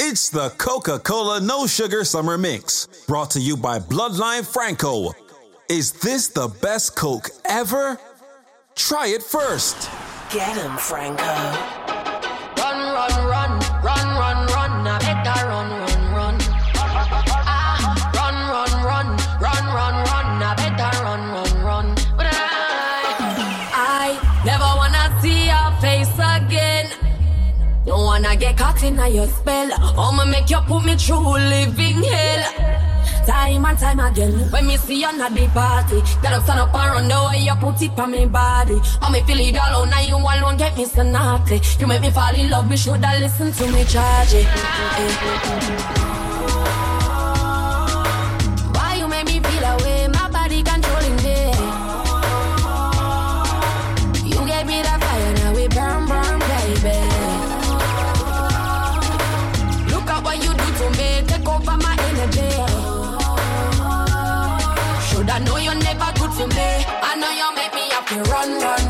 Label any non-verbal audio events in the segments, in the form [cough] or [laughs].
It's the Coca Cola No Sugar Summer Mix, brought to you by Bloodline Franco. Is this the best Coke ever? Try it first. Get him, Franco. caught in your spell. I'ma make you put me through living hell. Time and time again, when me see you at the party, get up, stand up and run the way you put it on me body. I'm me feel it all out now you alone get me so naughty. You make me fall in love, me shoulda listen to me, charge it. Eh. run, run.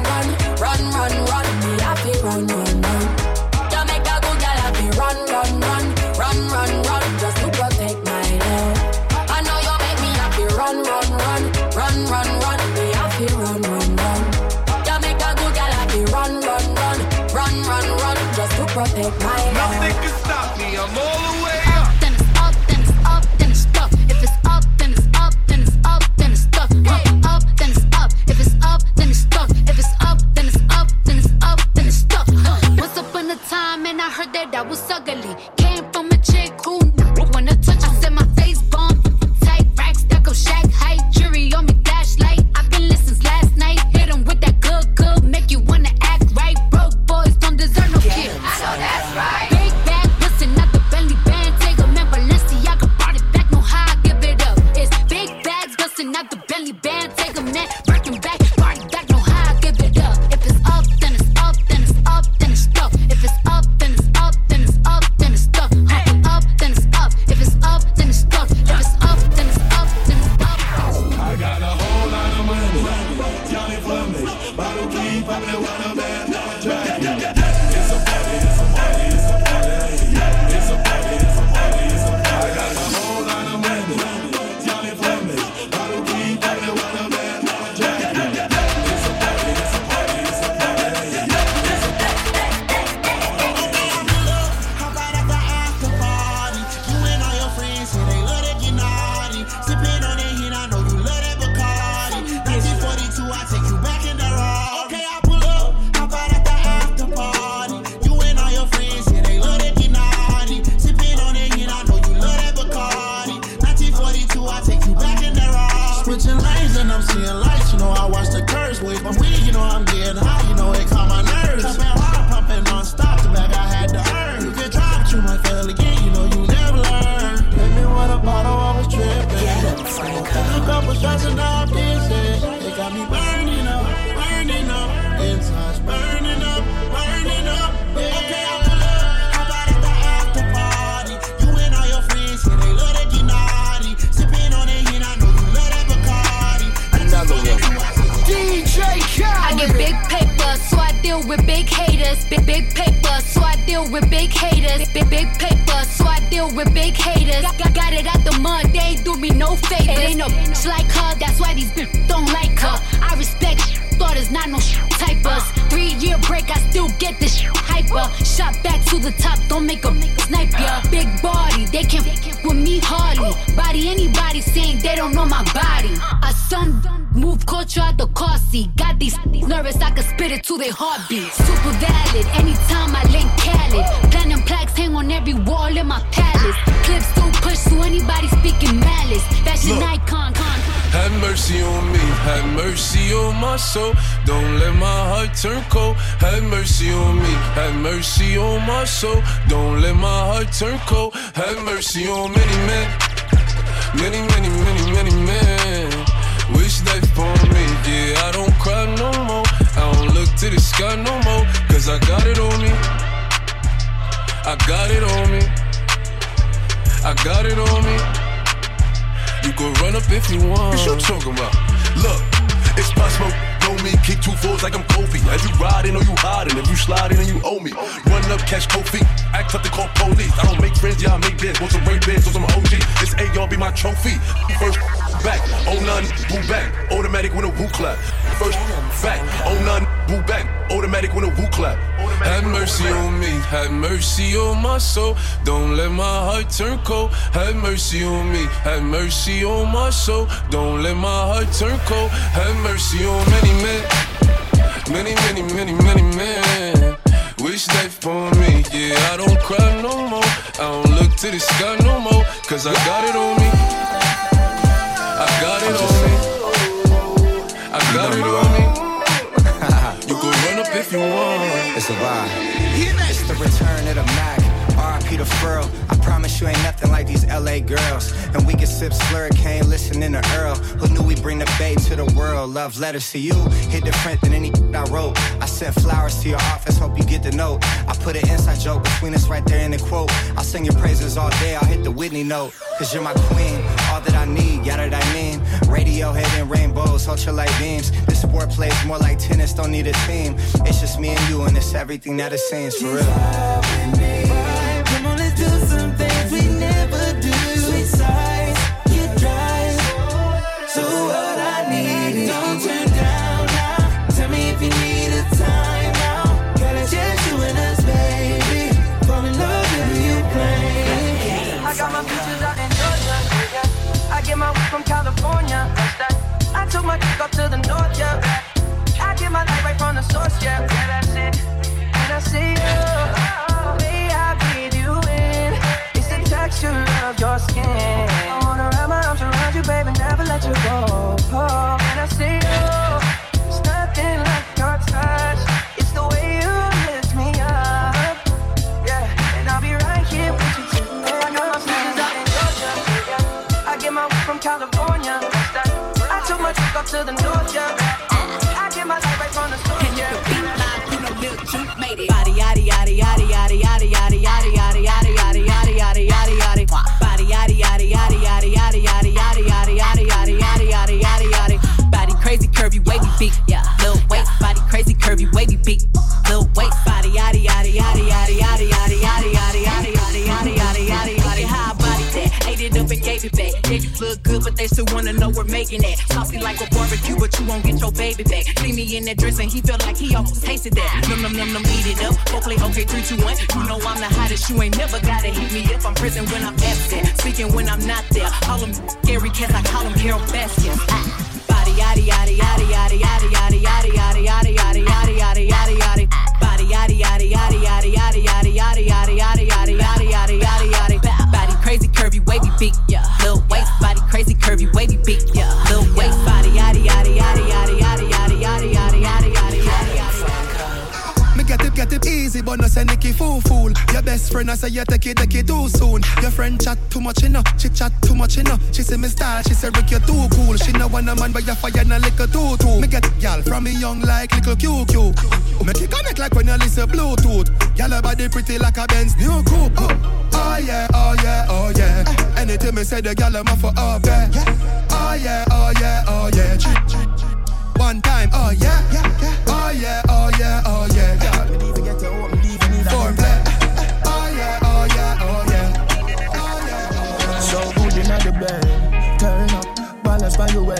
Have mercy on my soul. Don't let my heart turn cold. Have mercy on me. Have mercy on my soul. Don't let my heart turn cold. Have mercy on many men. Many, many, many, many men. Wish they for me. Yeah, I don't cry no more. I don't look to the sky no more. Cause I got it on me. I got it on me. I got it on me. You can run up if you want. What you talking about? Look, it's possible. smoke. Me, kick two fours like I'm Kofi. As you riding or you hiding, if you sliding and you owe me. Run up, catch Kofi. Act up to call police. I don't make friends, y'all make bids. Want some rape bids or some OG. This AR be my trophy. First back, oh none, boo back. Automatic when a woo clap. First back, oh none, boo back. Automatic when a woo clap. Have mercy on me, have mercy on my soul. Don't let my heart turn cold. Have mercy on me, have mercy on my soul. Don't let my heart turn cold. Have mercy on many men, many, many, many, many men. Wish they for me, yeah. I don't cry no more. I don't look to the sky no more, cause I got it on me. I got it on me. You can run up if you want. It's a vibe. It's the return of the Mac. RIP the furl. I promise you ain't nothing like these LA girls. And we can sip slurricane, listening to Earl. Who knew we bring the bay to the world? Love letters to you, hit different than any [laughs] I wrote. I sent flowers to your office, hope you get the note. I put an inside joke between us right there in the quote. I'll sing your praises all day, I'll hit the Whitney note. Cause you're my queen, all that I need, yada that I mean. Radio and rainbows, ultralight beams. This sport plays more like tennis, don't need a team. It's just me and you, and it's everything that it seems for real. From California, that's that. I took my chick up to the north, yeah. I get my light right from the source, yeah. Making it. Saucy like a barbecue, but you won't get your baby back. See me in that dress and he felt like he almost tasted that. Num num num num, eat it up. Go play okay, three, two, one. You know I'm the hottest. You ain't never gotta hit me if I'm present when I'm absent. Speaking when I'm not there. All them scary cats, I call them Carole Baskins. Ah. Body yaddy yaddy yaddy yaddy yaddy yaddy yaddy yaddy yaddy yaddy yaddy yaddy yaddy yaddy. Body yaddy yaddy yaddy yaddy yaddy yaddy yaddy yaddy yaddy yaddy yaddy yaddy yaddy. Body crazy curvy wavy beat, yeah. Crazy beat, yeah. Lil waist, body yaddy yaddy yaddy yaddy yaddy yaddy yaddy yaddy yaddy yaddy yaddy yaddy. Me get it, get it easy, but no say Nicky fool fool. Your best friend, I say you take it, take it too soon. Your friend chat too much, you know. She chat too much, you know. She say me style, she say Rick, you too cool. She know want a man, but you fire and a little too too. Me get it, y'all from me young like little QQ. Make it connect like when you listen Bluetooth. Y'all body pretty like a Benz new coupe. Oh, oh yeah, oh yeah, oh yeah. Anything me say, the gal I'm for up there. Oh yeah, oh yeah, oh yeah. Ch- ch- one time, oh yeah, yeah, yeah. oh yeah, oh yeah, oh yeah, girl. Foreplay. Oh yeah, oh yeah, oh yeah, oh yeah, oh yeah. So good in the bed. Turn up, balance by your way.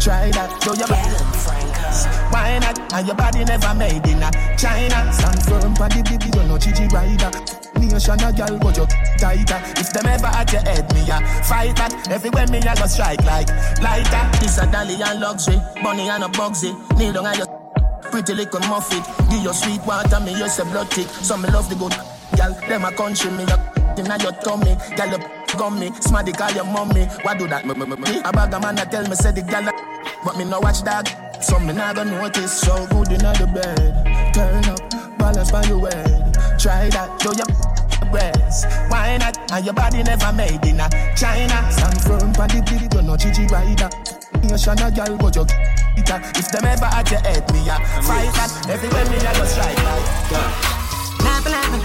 Try that, do your best. Why not? And your body never made in a China. Stand firm for the baby, you know Gigi rider. Nation a girl, but you tighter. If them ever at your head, me a fight back. Everywhere me a go strike like lighter. This a dolly and luxury, money and a bugsy. Kneel down and your pretty little muffet. Give your sweet water, me use a blood tick. Some me love the good gal, them a country me a inna your tummy. Gal you gum me, smarty call your mommy. Why do that? A bag a man a tell me say the gal, a- but me no watch that. So me not gonna notice. So good inna the bed, turn up, balance by your head. Try that, do your breast. Why not? And your body never made in a China. Stand firm for the big, you know Gigi rider. Nation a gal, but you it a- If them ever at your head, me a fight that. Everywhere me a go strike like. Laughing, laughing.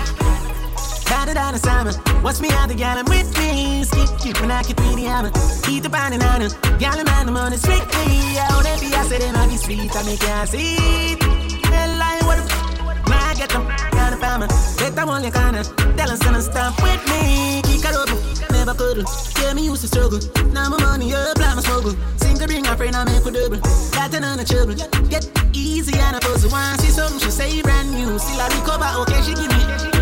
Got Better than a summer. Watch me out the gal, I'm with me. Skip, keep when I keep the hammer. Eat the pan and on Gal, man, the money strictly. I would be, I said, it might be sweet. I make you see. Hell, like, what the I get them, got a family. Bet I'm on your corner. Tell us, and stop with me. Kick it up, never could. Tell me used to struggle. Now my money up, my struggle. Sing to bring a friend, I make a double. Got the children. Get easy and a puzzle. One see something, she say brand new. Still I recover, okay, she give me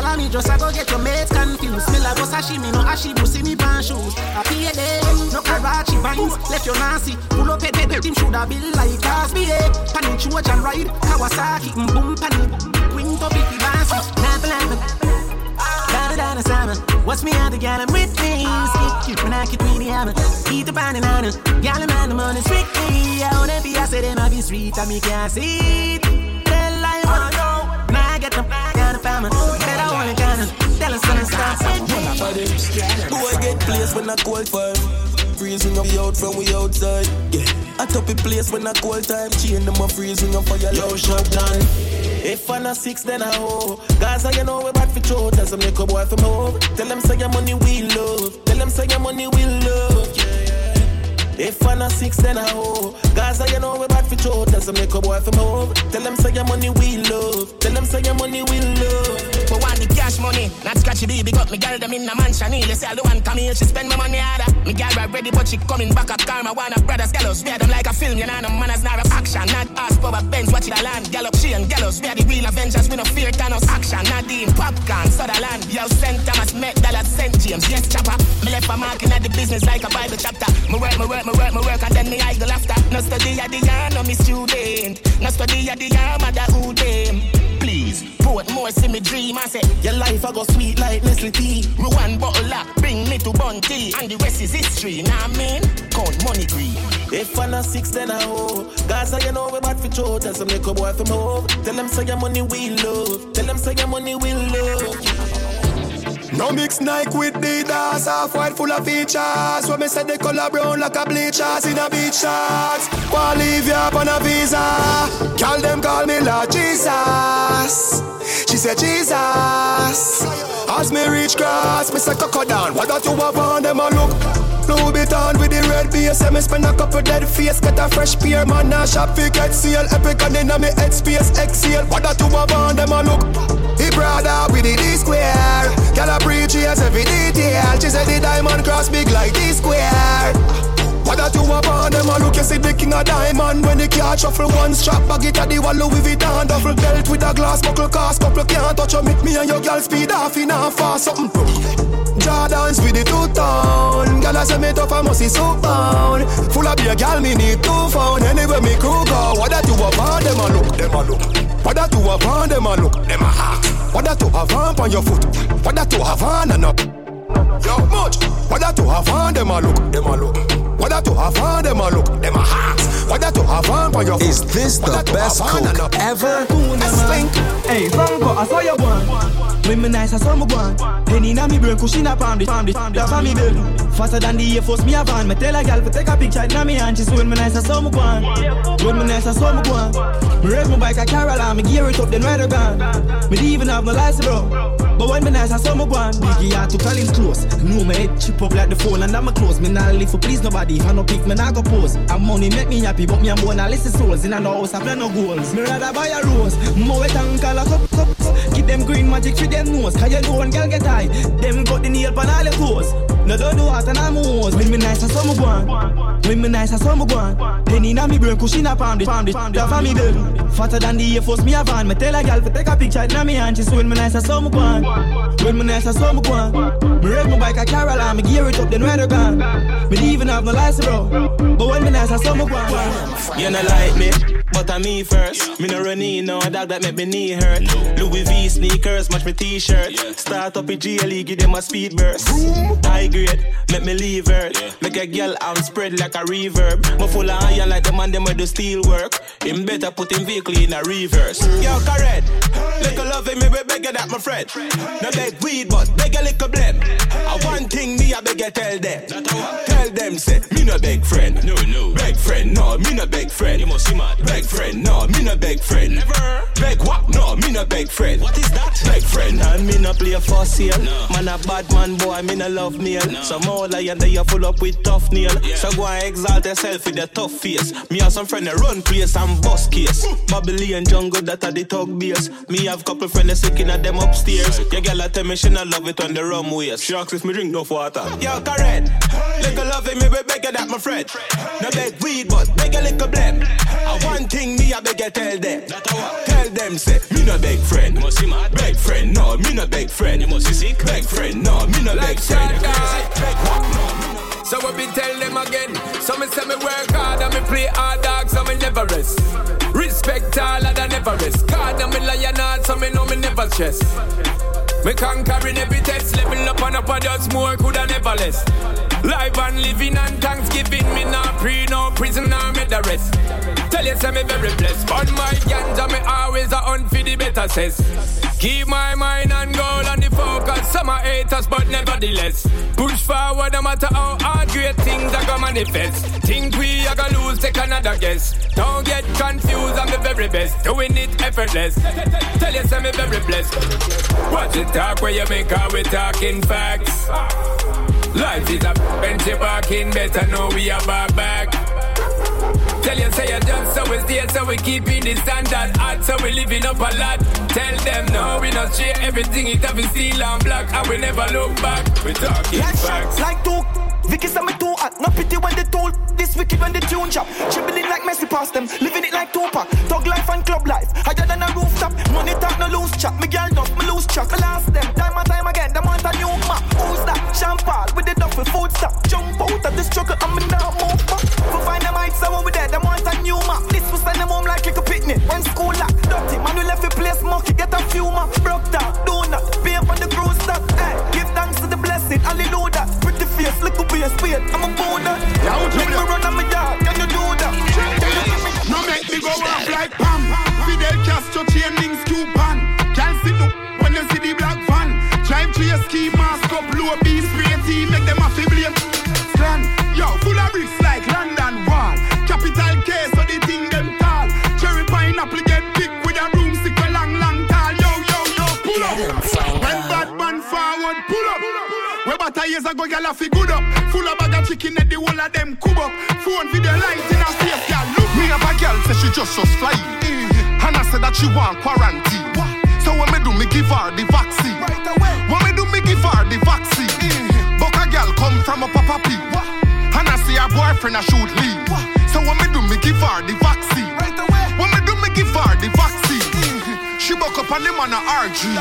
follow me, just I go get your mates confused. Me like go sashimi, no ashibu, see me pan shoes. I pay day, no Karachi vines, left your Nancy. Pull up, pet, pet, pet, him shoulda be like Cosby, eh. Pan in Trojan ride, Kawasaki, mm, boom, pan in. Wing to big fancy, lamp, lamp. Better than a summer. What's me out the gal, I'm with me. Skip, keep when I keep me the hammer. Eat the pan and honor. Gal, man, the money strictly. I wanna be, I said, them, be street, I me can't see. Tell I want. Now I get them, got a family. Tell us when stop. Boy get place when I cold fire. Freezing up out from we outside. Yeah. I top a place when I cold time. Chain them a freezing up for your Yo, shot time. If I'm not six, then I hoe. Gaza, you know we bad for throat. Tell some little boy from home. Tell them say your money we love. Tell them say your money we love. If I'm not six, then I hoe. Gaza, you know we bad for throat. Tell some little boy from home. Tell them say your money we love. Tell them say your money we love. But want the cash money, not scratchy baby. Got me girl them in the mansion. They say the one come here, she spend my money harder. Me girl right ready, but she coming back up karma. Wanna brothers, gallows, wear them like a film. You know, no manners, not a action. Not ass power Benz, watch it a land. Gallop, she and gallows, wear the real Avengers. We no fear Thanos action. Nadine, popcorn, Sutherland. Yo, St. Thomas, met dollar, St. James. Yes, chopper. Me left a mark in the business like a Bible chapter. Me work, me work, me work, me work, and then me idle after. No study at the yarn, no me student. No study at the yarn, mother who them please. Put more see me dream. I say, your life I go sweet like Nestle tea. Me one bottle up, bring me to Bunty. And the rest is history, nah mean, Count money green. If I'm not six, then I hoe. Gaza, you know we bad for throat. Tell some little boy from home. Tell them say your money we love. Tell them say your money we love. No mix Nike with Adidas, half white full of features. When me say the color brown like a bleachers in a beach shorts. Wanna on a visa? Call them call me Lord Jesus. She said Jesus. As me reach grass, me say coco down. What that you have on them a look? Louis Vuitton with the red base. Yeah, me spend a couple dead face. Get a fresh pair, man. Now shop fi get seal. Epic and inna me head space. Exhale. What that you have on them a look? He brother with the D square. Girl a preach, every detail. She said the diamond cross big like D square. What that you up on them a look, you see the king of diamond. When the car shuffle one strap, bag it at the wall Louis Vuitton Duffel belt with a glass buckle Cast. Couple can't touch you, meet me and your girl speed off in a fast. Something Jordans with the two-tone Girl I say me tough, I must see so bound Full of beer, girl, me need two phone. Anyway, me crew go What that you up on them a look, them a look. What that you up on them a look, them a hack What that you have on on your foot? What that you have on and up? Yo, much. What that you have on them a look, them a look what that to have on them a look, them a hot. What that to have on for your Is this the best coke ever? Hey, Franco, I saw your one. When me nice, I saw my one. Penny na me brain, cushion up on the family, the family building. Faster than the Air Force, me a van. Me tell a gal to take a picture in me hand. She say when me nice, I saw my one. When me nice, I saw my one. Me raise my bike, I carry along, me gear it up, then ride a gun. Me even have no license, bro. But when me nice, I saw my one. Biggie had to call him close. Know me head chip up like the phone, and I'm close. Me not live for please nobody. If I no pick, me not go pose. And money make me happy, but me and born a list souls. In a house, I plan no goals. Me rather buy a rose. More wet and call a cup, cup. Give them green magic for them nose. Cause you know one girl get high. Them got the nail on all your toes. No don't do what and I'm most. When me nice, I saw me. When me nice, I saw me one. Penny na me brain, cushion the pound it. The family build. Fatter than the Air Force, me a van. Me tell a girl to take a picture in me hand. She say when me nice, I saw me. When me nice, I saw me. Me ride my bike, carry along. Me gear it up, then ride a gun. Me even have no license, bro. But when me nice, I saw me one. You not like me, but I'm me first. Me no running, no dog that make me knee hurt. Louis V sneakers, match my t-shirt. Start up a GLE, give them a speed burst. High grade, make me leave her. Make a girl arm spread like a reverb. Me full of iron like the man them with the steel work. Him better put him vehicle in a reverse. Yo, correct. Little love me, be bigger that my friend. No beg weed, but beg a little blem. I one thing me, I beg you tell them. Tell them, say, me no beg friend. No, no. Beg friend, no, me no beg friend. You must see mad. Beg friend, no, me no beg friend. Never. Beg what? No, me no beg friend. What is that? Beg friend. And me no play for sale. No. Man a bad man boy, me no love nail. No. Some more lion they you full up with tough nail. Yeah. So go and exalt yourself with the tough face. Me have some friend that run place and bust case. Babylon jungle that are the talk base. Me have couple friends that sick in them upstairs. Your girl a tell me she not love it on the rum waist. She asks if me drink no water. Yo, correct. Little love it, me be bigger that my friend. No beg weed, but beg a little blem. I one thing me I beg you tell them. Tell them say me no beg friend. Must mad. Beg friend, no, me no beg friend. You must see sick. Beg friend, no, me no beg friend. So we be tell them again. So me say me work hard and me play hard dog, so me never rest. Respect all and I never rest. God and me lion hard, so me know me never stress. Me conquering every test, level up and up and just more, coulda never less. Live and living and Thanksgiving, me not pre, no prison, or me the rest. Tell you, say me very blessed. On my ganja, me always a hunt for the better says. Keep my mind on goal and the focus. Some are haters, but nevertheless. Push forward no matter how hard great things are gonna manifest. Think we are gonna lose, take another guess. Don't get confused, I'm the very best. Doing it effortless. Tell you, say me very blessed. Watch it talk where you make how we talking facts. Life is a bench back in better know we are back back. Tell you say you done so we stay so we keeping the standard hot so we living up a lot. Tell them no we not share everything it have been steel and black and we never look back. We talking like facts. Like two Vicky say me too hot, no pity when they told This wicked when the tune chop. Dribbling like Messi past them, living it like Tupac. Dog life and club life, higher than a rooftop. Money talk no loose chat, me girl enough, me lose track. I lost them, time and time again, them want a new map. Who's that? Champagne with the duffel, food stop. Jump out of the struggle, I'm now move back. For find them heights, so when we there, them want a new map. This will send them home like a picnic. When school lock, dirty, man we left a place monkey, get a few map. Broke down, donut, pay Wait, I'm a boulder. Make me run on my yard, can you do that? No make me go off like years ago, gyal a fi good up. Full of bag of chicken and the whole of them cub up. Phone video light in a face, gyal. Look me have a gyal say she just just fly. And I said that she want quarantine. So when me do me give her the vaccine. Right away. When me do me give her the vaccine. Mm. But a gyal come from a papa pee. And I see her boyfriend I shoot leave. So when me do me give her the vaccine. Right away. When me do me give her the vaccine. Mm. She buck up on the man a RG.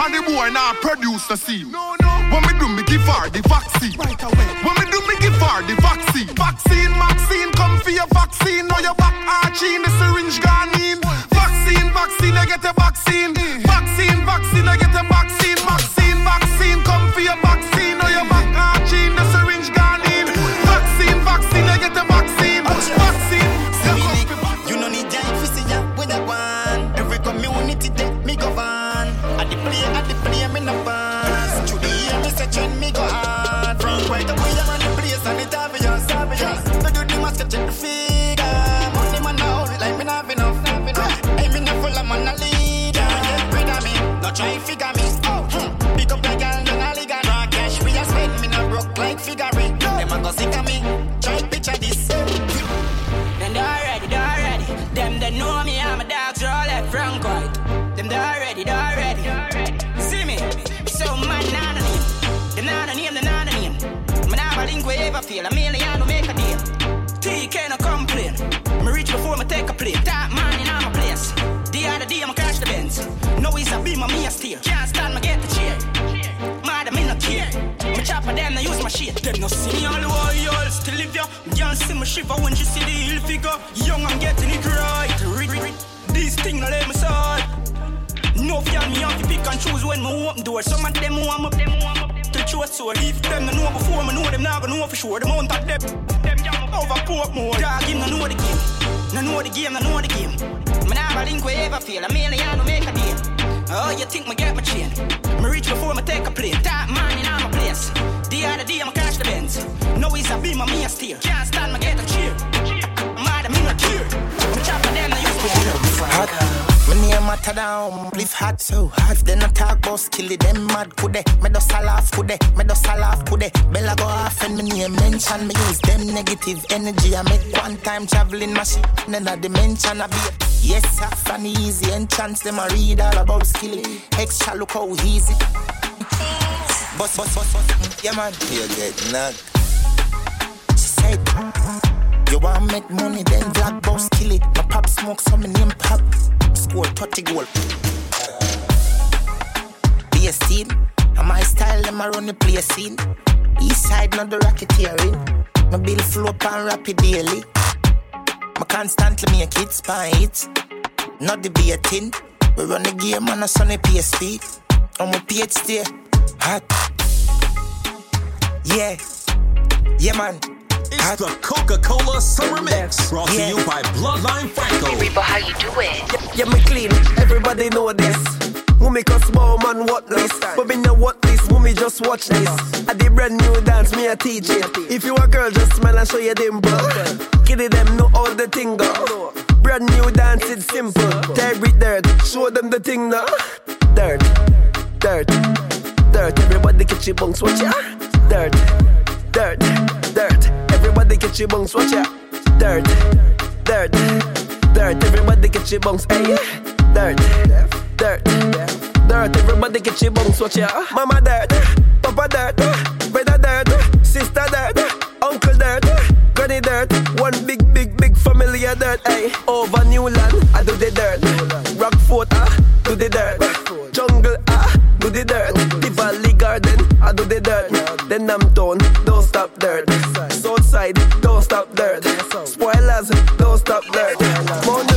And the boy now produce the scene. No, no. When me do me give her the vaccine. Right away. When me do me give her the vaccine. Vaccine, vaccine, come for your vaccine. Now your back arching, the syringe gone in. Vaccine, vaccine, I get a vaccine. Mm. Vaccine, vaccine, I get shiver when she see the hill figure. Young, I'm getting it right. Ri- ri- ri- These things no let me side. No fear me have to pick and choose when me open doors. Some of them want me, them want me to choose so if them no know before me know them now gonna know for sure. The mount of them, them young over more. Dog him no know the game, no know the game, no know the game. Me never link we ever feel a million to make a deal. Oh, you think me get my chain? Me reach before me take a plane. Top man in my place. The other day I'm to cash the Benz. No, it's a beam of me a steer. Can't stand me get a them, I use my Hot. My name matter down. Live hot so hot. Then I talk about kill it. Them mad could they? Me do laugh could they? Me do laugh could they? Bella go off and me name mention. Me use them negative energy. I make one time traveling machine. Then a dimension I be. Yes, half an easy entrance. Them I read all about skill. Extra look how easy. Bust, bust, bust, bust. Yeah, man. You get knocked. She said, You want make money, then black boss kill it. My pop smoke, so my name pop. Score 30 goal. Be a steam. And my style, them I run the place scene. East side, not the racketeering. My bill flow up and rapid daily. My constantly make it, spy it. Not tin. We run the game on a sunny PSP. On my PhD. Hot. Yeah. Yeah, man. It's the Coca-Cola Summer Mix, brought to you by Bloodline Franco. Reba, how you do it? Yeah, me clean. Everybody know this. Mummy cause small man what this? But me know what this, mummy just watch this. I did brand new dance, me a teach it If you a girl, just smile and show your dimple. Kitty them know all the thing go Brand new dance, it's simple. Terry dirt, show them the thing now Dirt, dirt, dirt. Everybody get your bunks, watch ya. Dirt, dirt, dirt Everybody get your bunks, watch ya Dirt, dirt, dirt Everybody get your bunks, hey Dirt, dirt, dirt Everybody get your bunks, watch ya Mama dirt, Papa dirt Brother dirt, Sister dirt Uncle dirt, Granny dirt. One big, big, big family of dirt, hey Over Newland, I do the dirt. Rockfort, ah, do the dirt. Jungle, ah, do the dirt. The Valley Garden, I do the dirt. Then I'm done, don't stop dirt Don't stop dirt. Spoilers, don't stop dirt. Mount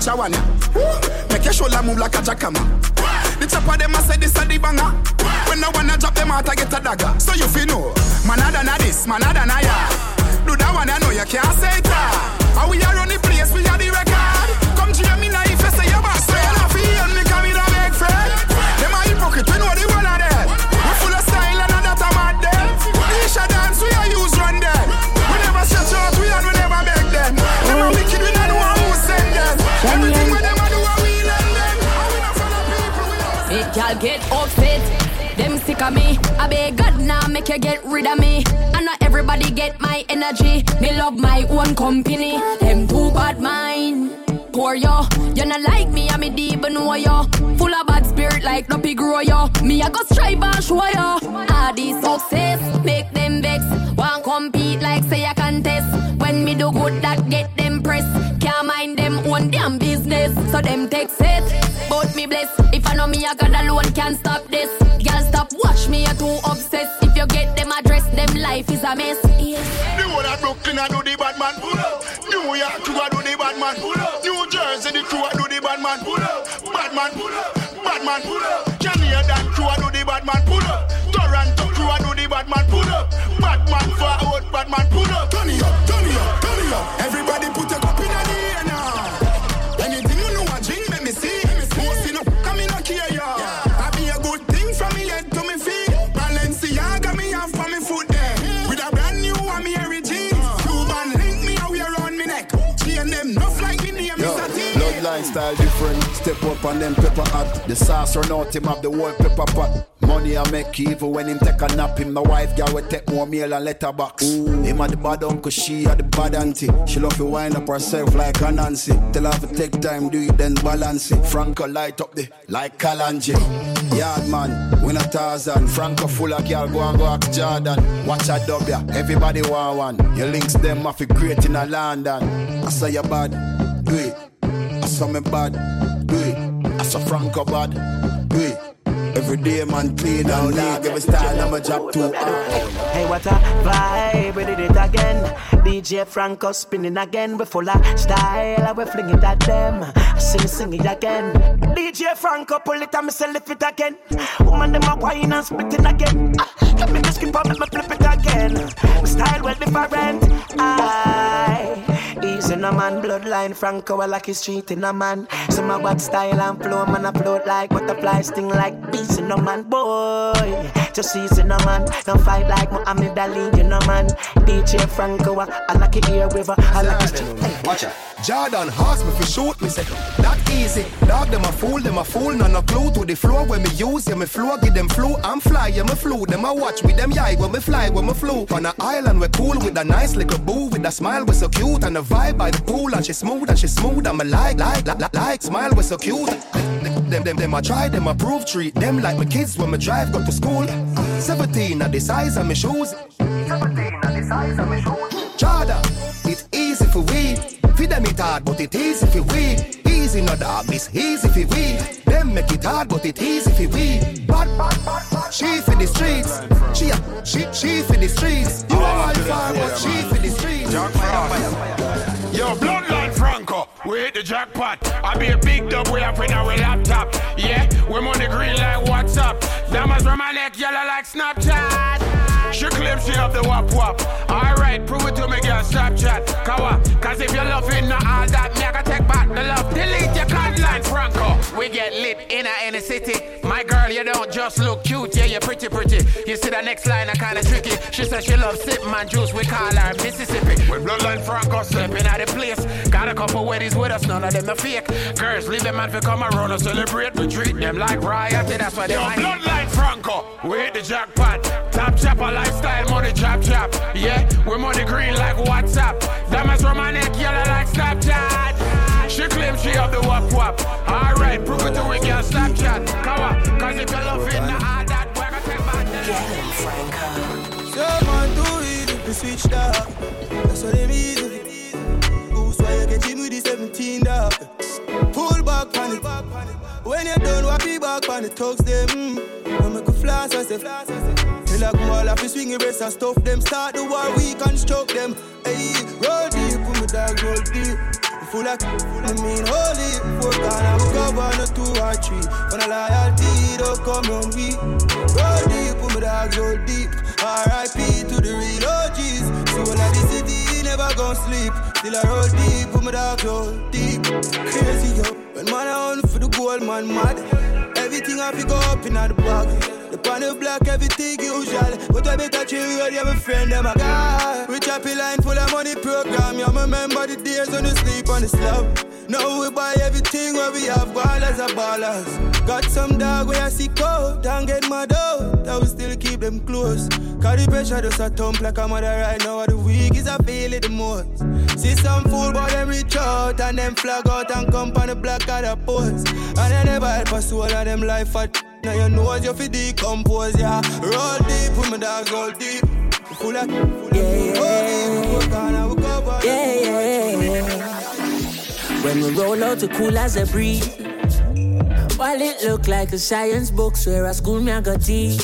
catch a one. Make your shoulder move like a jackhammer. The chopper them a say this a the banger. When I wanna drop them out, I get a dagger. So you feel no, man other than this, man other than ya. Do that one, I know you can't say it. ah. And we are on the place, we are the of me. I beg God now make you get rid of me. And not everybody get my energy. Me love my own company. Them too bad mind. Poor yo, you not like me, I'm a deep and know yo. Full of bad spirit like no pig grow yo. Me I go strive and show yo. All these success make them vex. Want compete like say I contest. When me do good that get them press. Can't mind them own damn business. So them take it. But me bless. If I know me I got alone can't stop this. Life is a mess. Yes. The whole of Brooklyn I do the bad man. New York crew I do the bad man. New Jersey the crew I do the bad man. Bad man. Bad man. Canadian crew I do the bad man. Toronto crew I do the bad man. Bad man forward, bad man. Turn it up, turn it up, turn it up. Everybody put Style different. Step up on them pepper hot. The sauce run out him up the whole pepper pot. Money I make even when him take a nap. Him my wife girl will take more meal and letterbox. Him a the bad uncle, she a the bad auntie. She love to wind up herself like a Nancy. Tell her to take time, do it then balance it. Franco light up the like Kalanji. Yard man, win a thousand. Franco full of girl, go and go ask Jordan. Watch a dub ya, everybody want one. Your links them off in a London. I say you bad, do it. I saw me bad, do it. I saw Franco bad, do it. Every day man clean and neat. Every style I'm a job too hard. Hey, what a vibe, we did it again. DJ Franco spinning again. We full of style, we fling it at them. Sing, sing it again. DJ Franco pull it and me sell it again. Woman, them a wine and spit it again. Ah, Let me just keep on, let me flip it again. My style well different. I easy no man, bloodline Franco, I like his street in a man. So my bad style and flow, man, I float like butterflies, sting like bees in a man, boy. Just easy no man, don't fight like Muhammad Ali, you know man. DJ Franco, I, I like it here river, I like his street. Hey. Watch out. Jordan asked me for shoot me say that easy. Dog them a fool, them a fool, none no clue to the floor when me use yeah me flow, give them flu. I'm fly, yeah me flew. Them a watch with them yai when me fly, when me flew. On a island we cool with a nice little boo with a smile we so cute and a vibe by the pool and she smooth and she smooth. I'm a like like like like, like smile we so cute. Them them them I try them a prove treat them like my kids when me drive go to school. 17 at the size of my shoes. 17 at the size of my shoes. Jordan, them it hard, but it easy for we. Easy no dog, this easy for we. Them make it hard, but it easy for we. Bad, bad, bad, bad. She for the streets. She, she, she for the streets. You are my far, but she for the streets. Yo, bloodline Franco, we hit the jackpot. I be a big dub, we up in our laptop. Yeah, we money green like WhatsApp. Diamonds from my neck, yellow like Snapchat. She claims she have the wap wap. Alright, prove it to me, girl, Snapchat. Kawa, cause if you're loving not all that, me I can take back the love. Delete your bloodline Franco. We get lit in a any city. My girl, you don't just look cute, yeah, you're pretty, pretty. You see the next line, I kinda tricky. She says she loves sip man juice, we call her Mississippi. With bloodline Franco stepping out the place. Got a couple weddings with us, none of them are fake. Girls, leave them man for come around and celebrate. We treat them like royalty, that's why they Yo, like bloodline Franco. We hit the jackpot. Top chopper lifestyle, money chop chop. Yeah, we money green like WhatsApp. Diamonds from my neck, yellow like Snapchat. She claims she have the wap wap. Alright, prove it to we girl Snapchat. Kawa, cause if you love it, nah, all that boy, I take back the Get him, Franco. So man, too easy to switch that. That's what them easy. Goose why you get him with the 17 dog. Pull back on it. When you done, walk it back on the talks them. Mm. I make a flash as if. Tell a girl if you swing your wrist and stuff them. Start the war, we construct them. Hey, roll deep, put me dog roll deep. Full of, I mean holy. Four can I'm cover no two or three. When a loyalty don't come on me. Roll deep, put me dogs roll deep. R.I.P. to the real OGs. So all of the city never gon' sleep. Still I roll deep, put me dogs roll deep. Crazy yo, when man I on for the gold man mad. Everything I go up in the bag. The the block, everything usual. But I better chill, road, yeah, my friend, them a guy. We choppy line full of money program. Yeah, remember the days when you sleep on the slab. Now we buy everything where we have ballers are ballers. Got some dog where I see cold, don't get mad out. I will still keep them close. Cause the pressure just a thump like a mother right now. The week is I feel it the most. See some fool boy them reach out and them flag out and come on the block of the post. And they never help us all of them life at now you know what you fi decompose, yeah. Roll deep with my dogs, roll deep. Full of, yeah, yeah. yeah, yeah. When we roll out, the cool as a breeze. While it look like a science book, where I school me I got teach.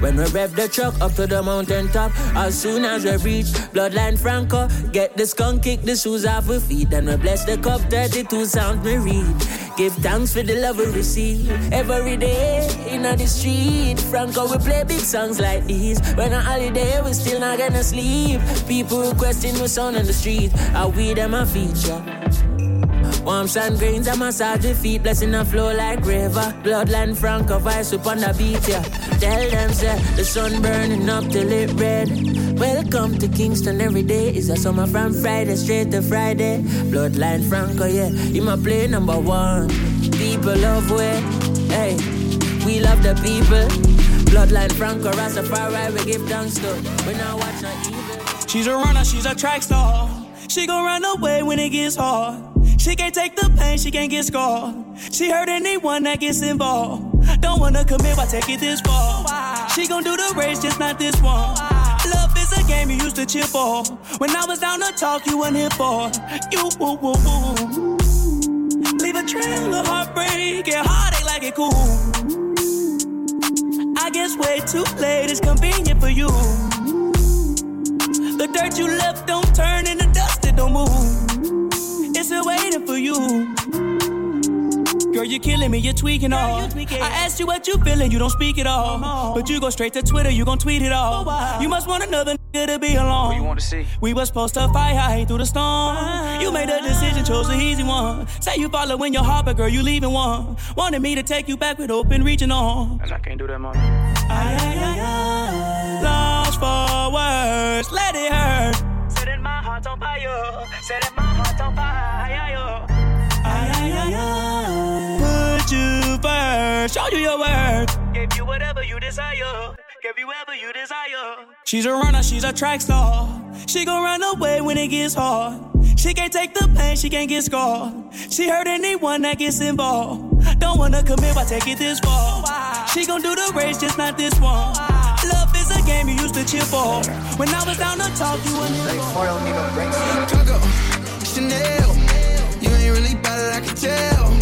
When we rev the truck up to the mountain top, as soon as we reach Bloodline Franco, get the skunk, kick the shoes off our feet, and we bless the cup, 32 sounds we read. Give thanks for the love we receive every day in the street. Franco, we play big songs like these. When on holiday, we still not gonna sleep. People requesting we sound on the street. Are we them a feature? Warm sand grains, I massage your feet, blessing a flow like river. Bloodline Franco, vice up on the beat, yeah. Tell them, say, the sun burning up till it red. Welcome to Kingston, every day is a summer from Friday straight to Friday. Bloodline Franco, yeah, you my play number one. People love way, hey, we love the people. Bloodline Franco, Rastafari, we give thanks to. We not watch no evil. She's a runner, she's a track star. She gon' run away when it gets hard. She can't take the pain, she can't get scarred. She hurt anyone that gets involved. Don't wanna commit, why take it this far? She gon' do the race, just not this one. Love is a game you used to cheer for. When I was down to talk, you weren't here for. You woo woo woo. Leave a trail of heartbreak and heartache like it cool. I guess way too late is convenient for you. The dirt you left don't turn into dust, it don't move. It's still waiting for you. Girl, you're killing me, you're tweaking all. I asked you what you feeling, you don't speak at all. But you go straight to Twitter, you gon' tweet it all. You must want another nigga to be alone. What you want to see? We was supposed to fight high through the storm. You made a decision, chose the easy one. Say you following your heart, but girl, you leaving one. Wanted me to take you back with open reaching on. And I can't do that, mom. Ay, ay, ay, ay. Lost for words, let it hurt. Setting my heart on fire. Setting my heart on fire. Ay, ay, ay, ay. Put you first, show you your worth. Give you whatever you desire. Give you whatever you desire. She's a runner, she's a track star. She gon' run away when it gets hard. She can't take the pain, she can't get scarred. She hurt anyone that gets involved. Don't wanna commit, why take it this far? She gon' do the race, just not this one. Love is a game you used to cheer for. When I was down to talk, you weren't here for. Coco, Chanel, you ain't really bad it, I can tell.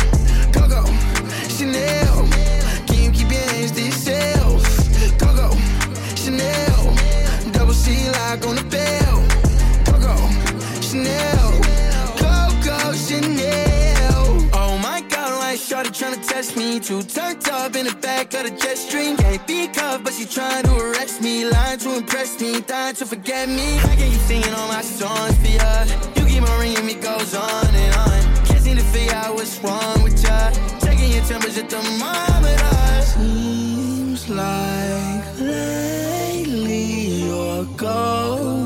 Tryna me. Too turned up in the back of the jet stream. Can't be cuffed, but she trying to arrest me. Lying to impress me, dying to forget me. How can you singing all my songs for ya? You keep on ringing me, goes on and on. Can't seem to figure out what's wrong with ya. Taking your temperature thermometer. Seems like lately you're go,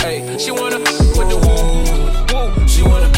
Hey, she wanna with the woo, woo. She wanna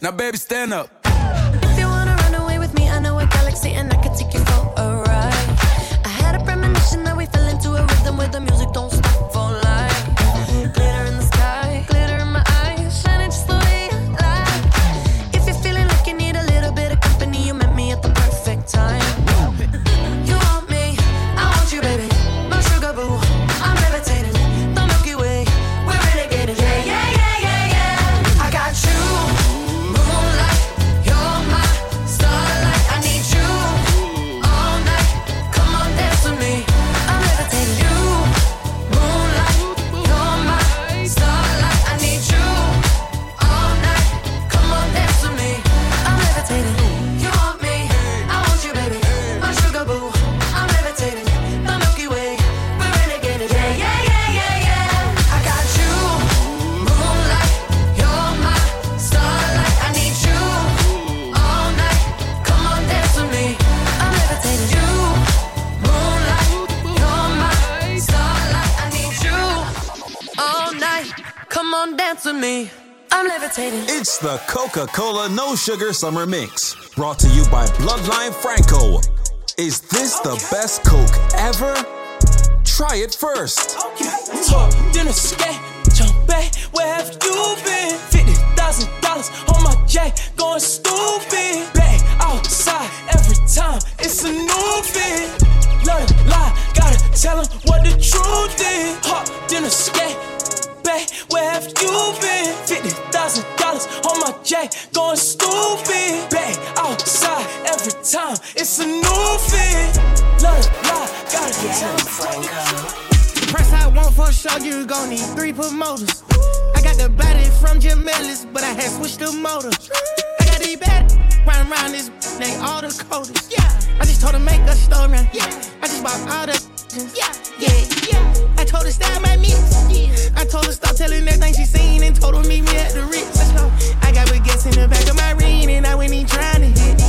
Now, baby, stand up. If you wanna run away with me, I know a galaxy and I can take you for a ride. I had a premonition that we fell into a rhythm where the music don't Coca Cola No Sugar Summer Mix. Brought to you by Bloodline Franco. Is this the best Coke ever? Try it first. Talk, dinner, skate, jump back. Where have you been? Fifty thousand dollars on my jack, going stupid. Back outside every time, it's a new fit. It lie, gotta tell 'em what the truth is. Hot dinner, skate. Back, where have you been? Fifty thousand dollars on my jack, going stupid. Back outside every time, it's a new fit. It lie, gotta tell 'em. Price I want for sure, you gon' need three promoters. I got the body from Jim Ellis, but I had switched the motor. I got these bad round around this, they all the coldest. Yeah. I just told her make a story. Yeah. I just bought all the yeah. Yeah. Yeah. I told her style my mix. I told her stop telling everything she seen and told her meet me at the Ritz. I got baguettes in the back of my ring and I went in trying to hit.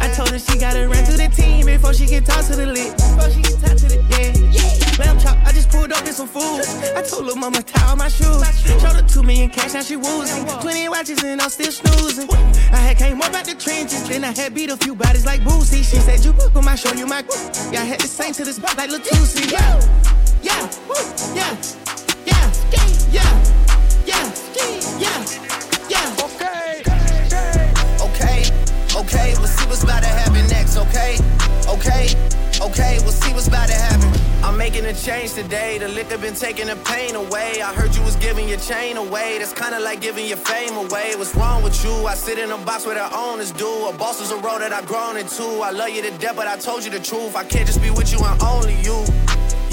I told her she gotta run through the team before she can talk to the lit. Before she can talk to the yeah. yeah. Lamb chop, I just pulled up in some food. I told her mama tie all my shoes. Showed her two million cash, now she woozing. Twenty watches and I'm still snoozing. I had came up out the trenches, then I had beat a few bodies like Boosie. She said you book 'em, I show you my group. Yeah, I had to sing to this like Latusi. Yeah, yeah, yeah, yeah, yeah, yeah, yeah, yeah. Yeah. Okay. Okay, okay, we'll see what's about to happen next, okay? Okay, okay, we'll see what's about to happen. I'm making a change today. The liquor been taking the pain away. I heard you was giving your chain away. That's kinda like giving your fame away. What's wrong with you? I sit in a box where the owners do. A boss is a role that I've grown into. I love you to death, but I told you the truth. I can't just be with you and only you.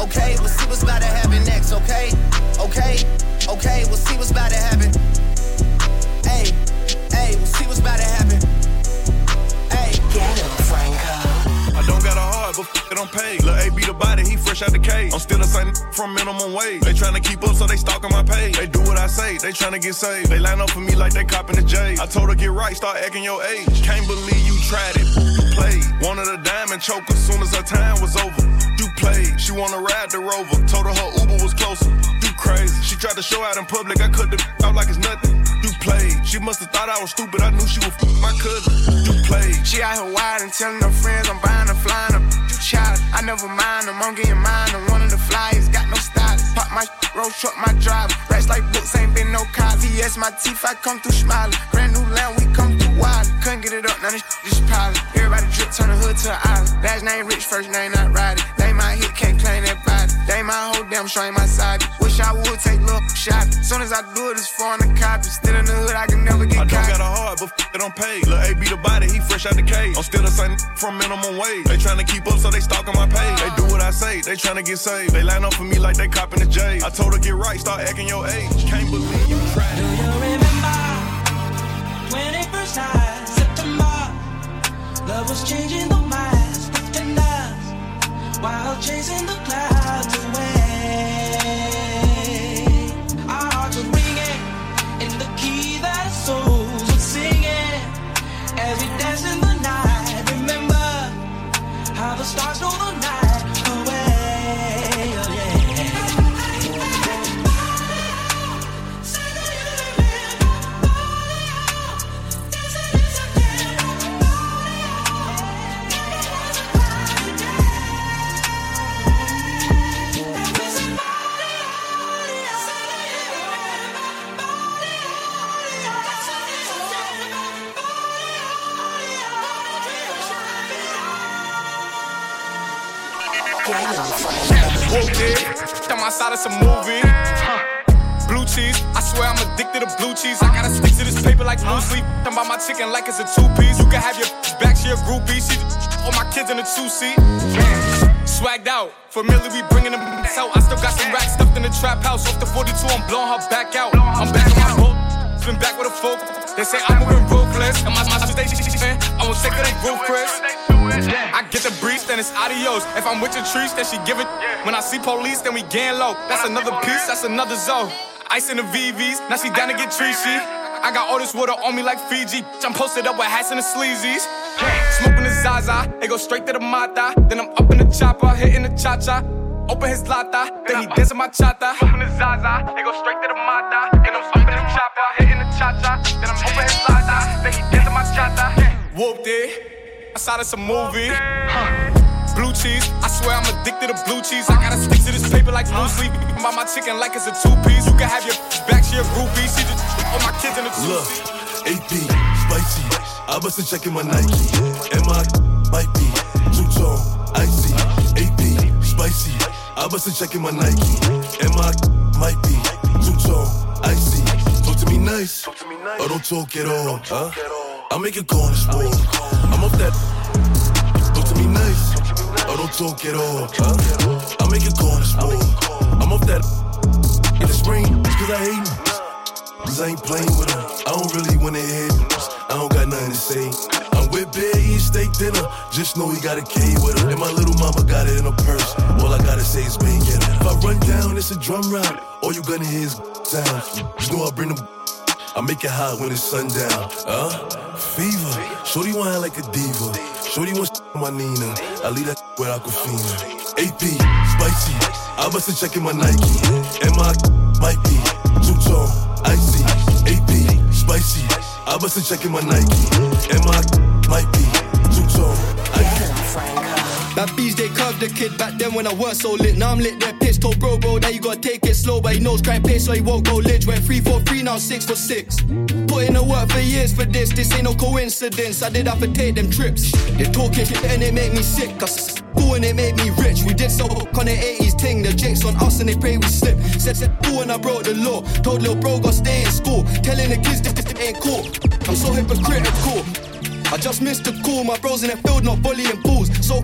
okay, we'll see what's about to happen next, okay? Okay, okay, we'll see what's about to happen. Hey, hey, we'll see what's about to happen. Hey, get him, Franco. I don't got a heart, but f- it don't pay. Lil' A beat the body, he fresh out the cage. I'm still the same from minimum wage. They tryna keep up, so they stalking my page. They do what I say, they tryna get saved. They line up for me like they copping the J. I told her get right, start acting your age. Can't believe you tried it, you played. Wanted a diamond choker, soon as her time was over. She wanna ride the rover. Told her her Uber was closer. You crazy. She tried to show out in public, I cut the out like it's nothing. You played. She must have thought I was stupid, I knew she was my cousin. You played. She out here wide and telling her friends I'm buying her, flying. You child, I never mind them, I'm getting mine. I'm one of the flyers, got no style. Pop my road truck, my drive. Rats like books, ain't been no cars. VS my teeth, I come through smiling. Brand new land, we come through wild. Couldn't get it up, now this just piling. Everybody drip, turn the hood to an island. Last name rich, first name not riding. They my hit, can't claim that body. They my whole damn show ain't my side. Wish I would take little shot. Soon as I do it, it's foreign the copy. Still in the hood, I can never get I don't caught. got a heart, but f- it don't pay. Lil' A beat the body, he fresh out the cage. I'm still the same from minimum wage. They tryna keep up, so they stalking my page. They do what I say, they tryna get saved. They line up for me like they copping the J. I told her get right, start acting your age. Can't believe you tried Her back out. I'm back on my boat, been back with a folk. They say I'm moving ruthless. And my, my station, I won't take it in roof, Chris. I get the breeze, then it's adios. If I'm with your trees, then she give it. When I see police, then we gang low. That's another piece, that's another zone. Ice in the VVs, now she down to get treachy. I got all this water on me like Fiji. I'm posted up with hats and the sleazies. Smoking the Zaza, it go straight to the Mata. Then I'm up in the chopper, hitting the cha cha. Open his lata, then he dancing my chata. Smoking the Zaza, it go straight to the Mata. Then I'm up in the chopper, hitting the cha cha. Then I'm open his lata, then he dancing my chata. Whooped it. I saw this a movie. Huh. Blue cheese, I swear I'm addicted to blue cheese. I gotta stick to this paper like blue sleep. Buy my chicken like it's a two piece. You can have your back, she a groupie. She just all my kids in a two Look, AP, spicy. I bust a check in my Nike. And my might be two tone, icy. I bust a check in my Nike. And my might be two tone, icy. Talk to me nice, or don't talk at all. Huh? I make a corner sport. I'm off that. Talk to me nice, or don't talk at all. Huh? I make a corner sport. I'm off that. In the spring, cause I hate 'em. Cause I ain't playing with her. I don't really wanna hear hit. I don't got nothing to say. I'm with Bear eating steak dinner. Just know he got a K with her. And my little mama got it in her purse. All I gotta say is bang her. If I run down, it's a drum round. All you gonna hear is sound. Just know I bring them. I make it hot when it's sundown. Huh? fever. Shorty want like a diva. Shorty wants my Nina. I leave that with Aquafina. AP, spicy. I bust a check in my Nike. And my might be two. AP, spicy. I bust a check in my Nike. And my might be two tone, icy. That bees they curved the kid back then when I was so lit. Now I'm lit, they're pissed. Told bro, bro, that you gotta take it slow, but he knows crime pace, so he won't go lich. Went three for three, now six for six. Put in the work for years for this. This ain't no coincidence. I did have to take them trips. They talking shit and it make me sick. Cause school and it made me rich. We did so on the 80s ting. The jakes on us and they pray we slip. Said said cool and I broke the law. Told little bro go stay in school. Telling the kids this, this ain't cool. I'm so hypocritical. I just missed the call. My bros in the field not bullying fools. So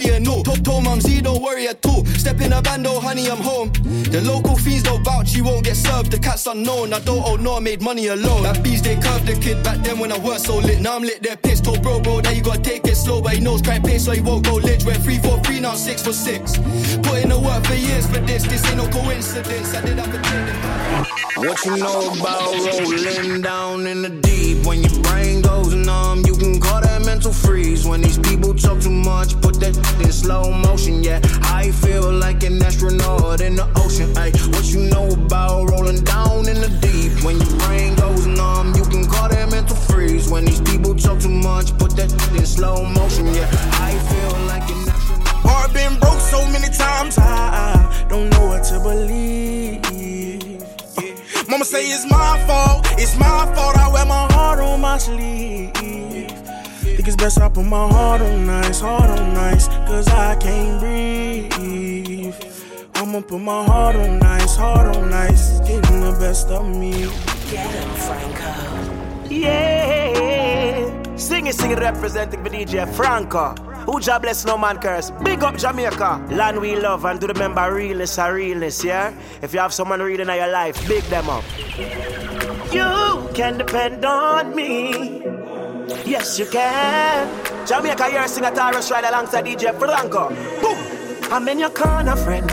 yeah, no. Told, mum, see, don't worry at all. Step in a bando, honey, I'm home. The local fiends don't vouch, you won't get served. The cat's unknown, I don't owe no, I made money alone. That bees, they curved the kid back then when I was so lit. Now I'm lit, they're pissed. Told bro, bro, that you gotta take it slow, but he knows crime pace, so he won't go lich. Went three for three, now six for six. Put in the work for years for this, this ain't no coincidence. I did. What you know about rolling down in the deep? When your brain goes numb, you can call that mental freeze. When these people talk too much, put that in slow motion. Yeah, I feel like an astronaut in the ocean. Ay, what you know about rolling down in the deep? When your brain goes numb, you can call that mental freeze. When these people talk too much, put that in slow motion. Yeah, I feel like an astronaut. Heart been broke so many times, I don't know what to believe. Mama say it's my fault, it's my fault. I wear my heart on my sleeve. Think it's best I put my heart on ice, heart on ice, cause I can't breathe. I'ma put my heart on ice, heart on ice, getting the best of me. Get him, Franco. Yeah. Sing it, sing it, representing the DJ Franco. Who job bless no man curse. Big up Jamaica. Land we love and do remember realness are realness, yeah? If you have someone reading in your life, big them up. You can depend on me. Yes, you can. Jamaica, you're a singer, Taurus, right alongside DJ Franco. Boom! I'm in your corner, friend.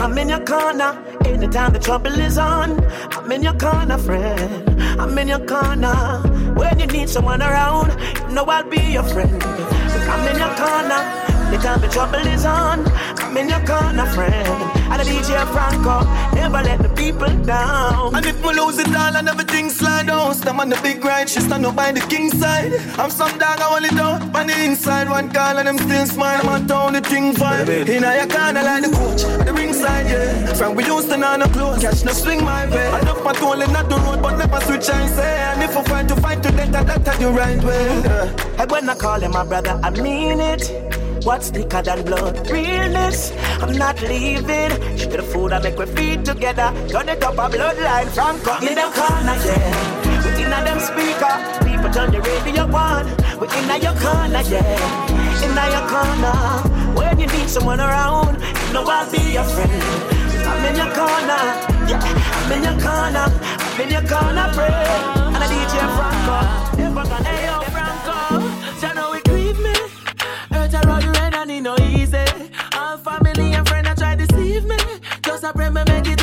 I'm in your corner. Anytime the trouble is on, I'm in your corner, friend. I'm in your corner. When you need someone around, you know I'll be your friend. I'm in your corner. Anytime the trouble is on, I'm in your corner, friend. And the DJ Franco, never let the people down. And if we lose it all and everything slide down, stand on the big ride, she stand up by the king side. I'm some dog, I only down on the inside. One call and them still smile, I'm on town, the thing fine. In your corner like the coach, On the ringside, yeah. From we used to know no close, catch no swing my way. I love my tool and not the road, but never switch and say. And if I fight to fight to death, that, that the right way. Yeah. And when I call him my brother, I mean it. What's thicker than blood? Realness. I'm not leaving. Share the food I make we feed together. Turn it up a bloodline from come in them corner, yeah. We inna them speaker. People turn the radio on. We inna your corner, yeah. Inna your corner. When you need someone around, you know I'll be your friend. I'm in your corner, yeah. I'm in your corner. I'm in your corner, pray. And a DJ Franco. Uh, Never gonna hey, family and friends I try deceive me. Just I pray me make it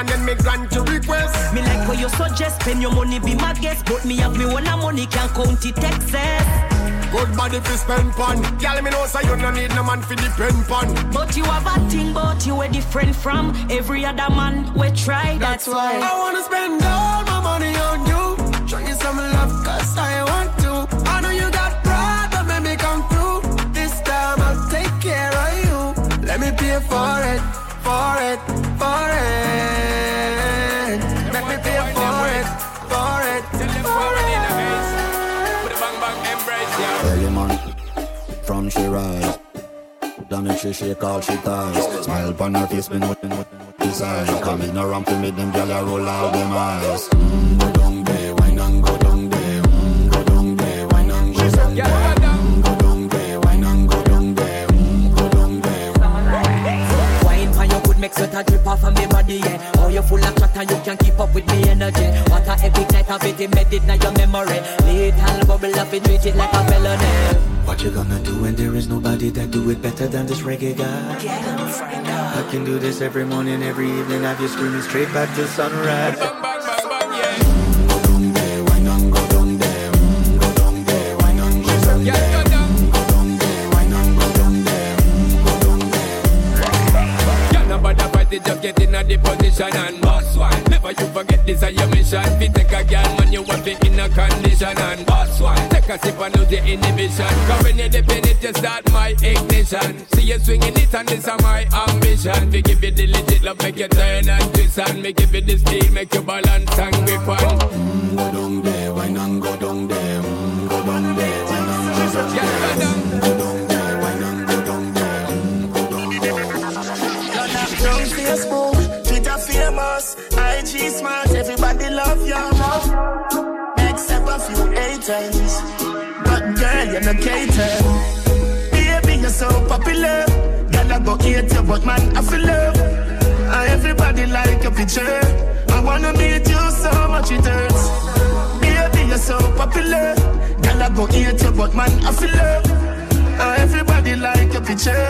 And then me grant your request Me like what you suggest, spend your money, be my guest. But me have me one money, can count it excess. Good body fi spend pan. Girl, me know say you no need no man fi depend pan. But you have a thing, but you are different from every other man we try. That's, why I wanna spend all my money on you. Show you some love, cause I want to. I know you got pride, but make me come through. This time I'll take care of you. Let me pay for it, for it, shake all she ties. Smile upon her face, me nothing with desire. Coming around to me, them gyal a roll out them eyes. Mm, you full of chatter, you can keep up with me energy. What a epic night of it, embedded in your memory. Little bubble up, it treat it like a felony. What you gonna do when there is nobody that do it better than this reggae guy? I can do this every morning, every evening. Have you screaming straight back to sunrise. Get in a the position and boss one. Never you forget this is your mission. Fi take a girl when you want it in a condition and boss one. Take a sip and lose the inhibition. Cause when you dip in it, you start my ignition. See you swinging it and this is my ambition. Fi give you the legit love, make you turn and twist and me give you the steel, make you balance and grip on. Mm, go down there, wine and go down there. Mm, go down there, wine and go down there. Famous, IG smart, everybody love you. Except a few haters. But girl, you're not cater. Baby, you're so popular. Girl, I go hate you, but man, I feel love. And everybody like your picture. I wanna meet you so much it hurts. Baby, you're so popular. Girl, I go hate you, but man, I feel love. And everybody like your picture.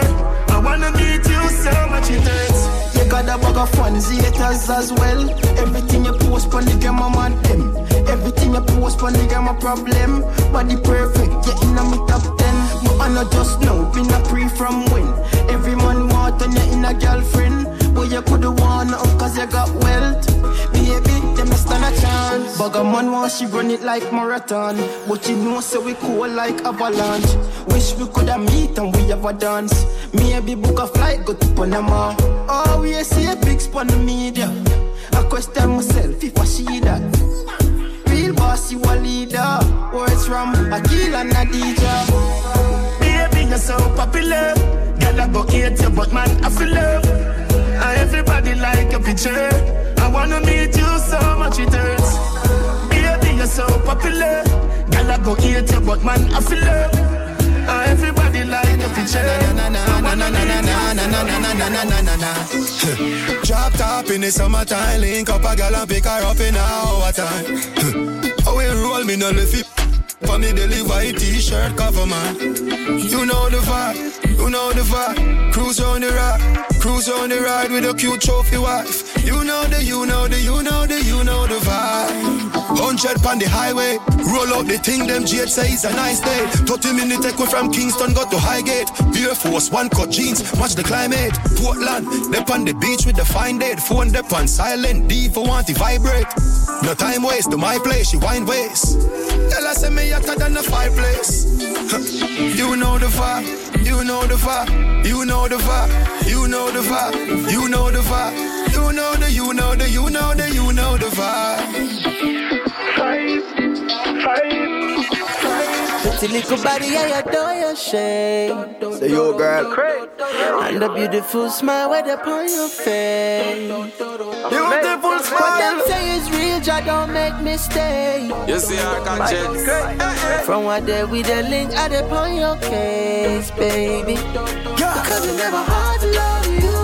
I wanna meet you so much it hurts. You got a bag of fans, haters as well. Everything you post on the game, I'm on them. Everything you post on the game, a problem. Body perfect, yeah, in a me top ten. But I know just know, been a pre from when. Every man want and you in a girlfriend. But you coulda won up cause you got wealth. Baby, them not stand a chance. Man want she run it like marathon. But you know, so we cool like avalanche. Wish we coulda meet and we have a dance. Maybe book a flight, go to Panama. Oh, we see a big spot the media. I question myself if I see that. Real boss, you a leader. Words from Akil and Adija. Baby, you're so popular. I go hate you, but man, I feel love. And everybody like your picture. I wanna meet you so much it hurts. Baby, you're so popular. Girl, I go hate you, but man, I feel love. Everybody like wanna meet you. Drop top in the summertime, link up a gal and pick her up in a hour time. How we roll me no lift it. For me deliver a t-shirt cover man. You know the vibe, you know the vibe. Cruise on the ride, cruise on the ride with a cute trophy wife. You know the, you know the, you know the, you know the vibe. Hundred on the highway, roll out the thing. Them Jade say it's a nice day. 30 minute take we from Kingston got to Highgate. Air Force one cut jeans, match the climate. Portland, they on the beach with the fine date. Phone they on silent, D for want to vibrate. No time waste to my place, she wine waste. Tell her say me hotter than fireplace. you know the vibe, you know the vibe, you know the vibe, you know the vibe, you know the vibe, you know the, you know the, you know the, you know the vibe. Pretty little body, I adore your shape. Say you yo, girl. And the beautiful smile right upon your face. Beautiful What smile. them say is real, Jah don't make mistakes. You see I can conscience. From what day we the link, I upon your case, baby. Because it's never hard to love you.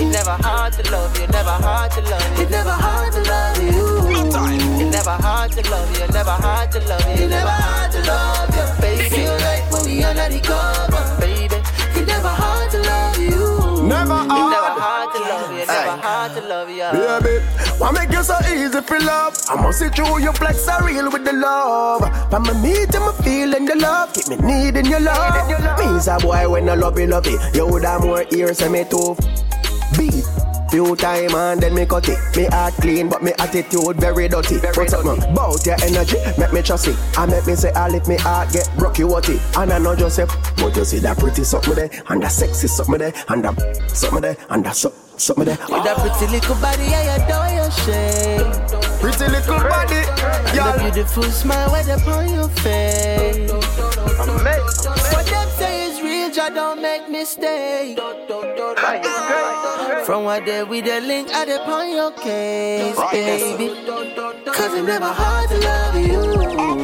It's never hard to love you, never hard to love you. It's never hard to love you. It's never hard to love you, never hard to love you. It's never hard to love you, baby. Feel like when we under the cover, baby. It's never hard to love you. Never hard. It's never hard to love you, never hard to love you. Baby, Why make you so easy for love? I must see through your flex are real with the love. But me meet and me feeling the love. Keep me needing your love. Me's a boy when I love you, love it. You would have more ears than me too. Beat. Few time and then me cut it. Me heart clean, but me attitude very dirty. Very What's up, man? Bout your energy, make me trust it. I make me say, I if me heart get what it. And I know just say, but you see that pretty something there, and that sexy something there, and that something there, and that so, something there. With that pretty little body, I adore your shape. Pretty little body, yeah. the beautiful smile right upon your face. What them say is real, just don't make mistake. From what day we the link, I upon your case, baby. Cause it never hard to love you.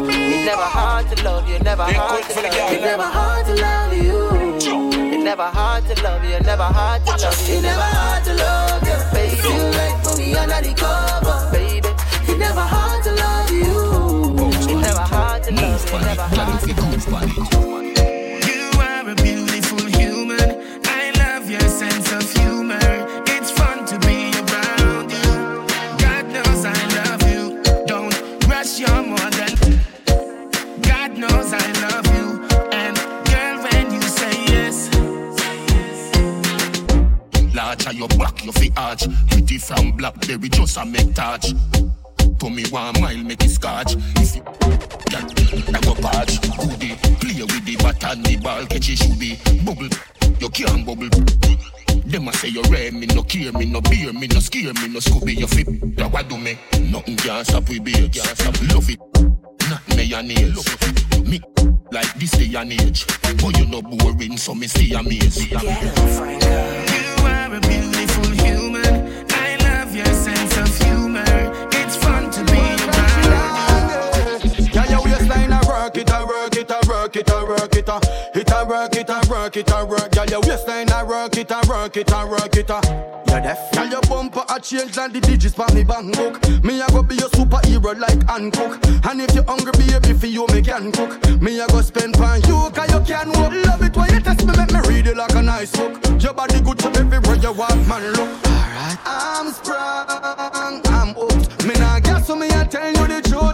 It never hard to love you, never hard to love you. It never hard to love you. It never hard to love you, never hard to love you. It never hard to love you, baby. You right for me under the cover, baby. It never hard to love you. It never hard to love you, never hard to love you. You Large are your back, your feet arch. Pretty from blackberry, just a make touch. To me one mile, make it scotch. If you girl, I go patch. Goody, play with the bat and the ball, catch it should be bubble. You can't bubble. Them a say you rare, me no care, me no beer, me no scare, me no scooby, you fit. That what do me? Nothing can stop we beer, can't stop. Love it. Not me and age. Me like this day and age. But you no boring, so me stay amazed. Can work it, a work it, a work it, a work it, a rock it a work work it, a work. Can your waistline a work it, a work it, a work it, a. You're deaf. Can your bumper a change and the digits for me bank book? Me a go be your superhero like Hancock. And if you hungry, baby, for you me can cook. Me a go spend pan you, cause you can walk. Love it when you test me, make me read it like a nice book. Your body good to everywhere you walk, man. Look. Alright. I'm sprung, I'm hooked. Me nah guess so me I tell you the truth.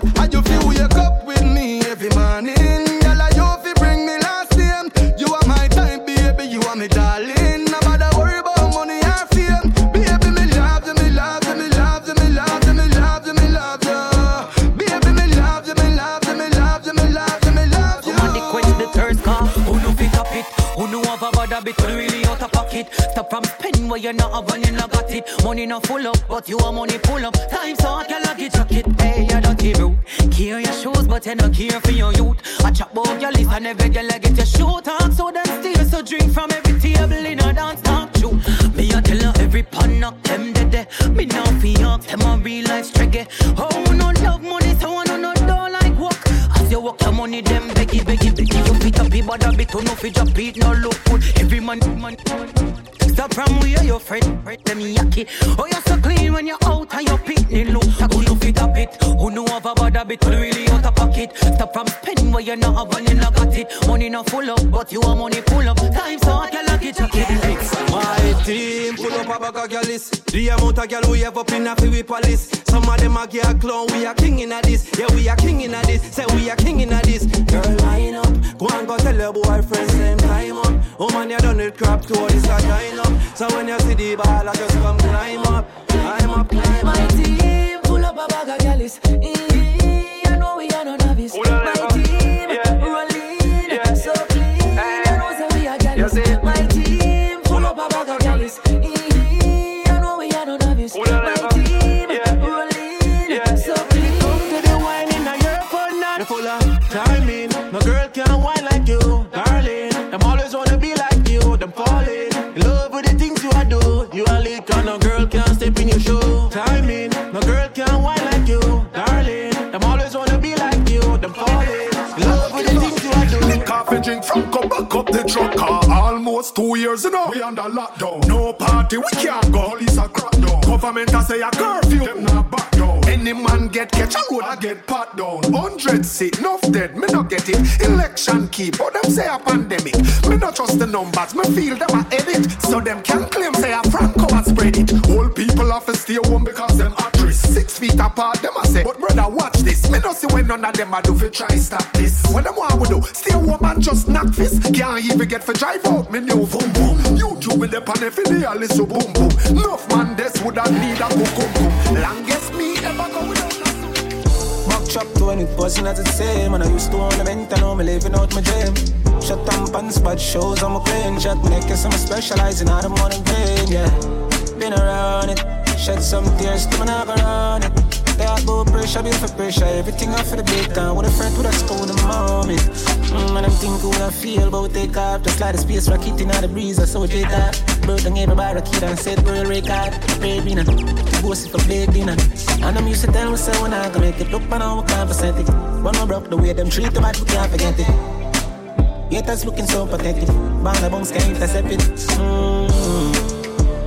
Government a say a curfew, them not back down. Any man get catch a road, I get pat down. Hundred sick, enough dead, me not get it. Election keep, but them say a pandemic. Me not trust the numbers, me feel them a edit. So them can claim say a Franco a spread it. All people have to stay home because them risk. six feet apart, them I say. But brother, watch this. Me not see when none of them a do fi try stop this. When them want we do? Stay home and just knock fist. Can't even get for drive out me new boom boom. YouTube with the pan if they a listen boom boom. Enough man, this would have need a boom. Longest me ever go without Back chop to when it wasn't as it same. And I used to ornament, I know me living out my dream. Shut pants, bad shows, I'm a clean shot. Make it some specializing out of morning pain, yeah. Been around it, shed some tears, to my never on it. Talk about pressure, build for pressure. Everything off for the big. With a friend with a school in the moment. Mm, and I'm thinking what I feel about take off. Just like the space rocket in the breeze. I saw J that. Bird and everybody kid and said, girl, record. Baby, now. Bossy for baby, now. And I'm used to tell myself when I can make it look, but now I can't percent it. When I broke the way them treat the bad, we can't forget it. Haters looking so pathetic. Bang the bones can't intercept it. Mm.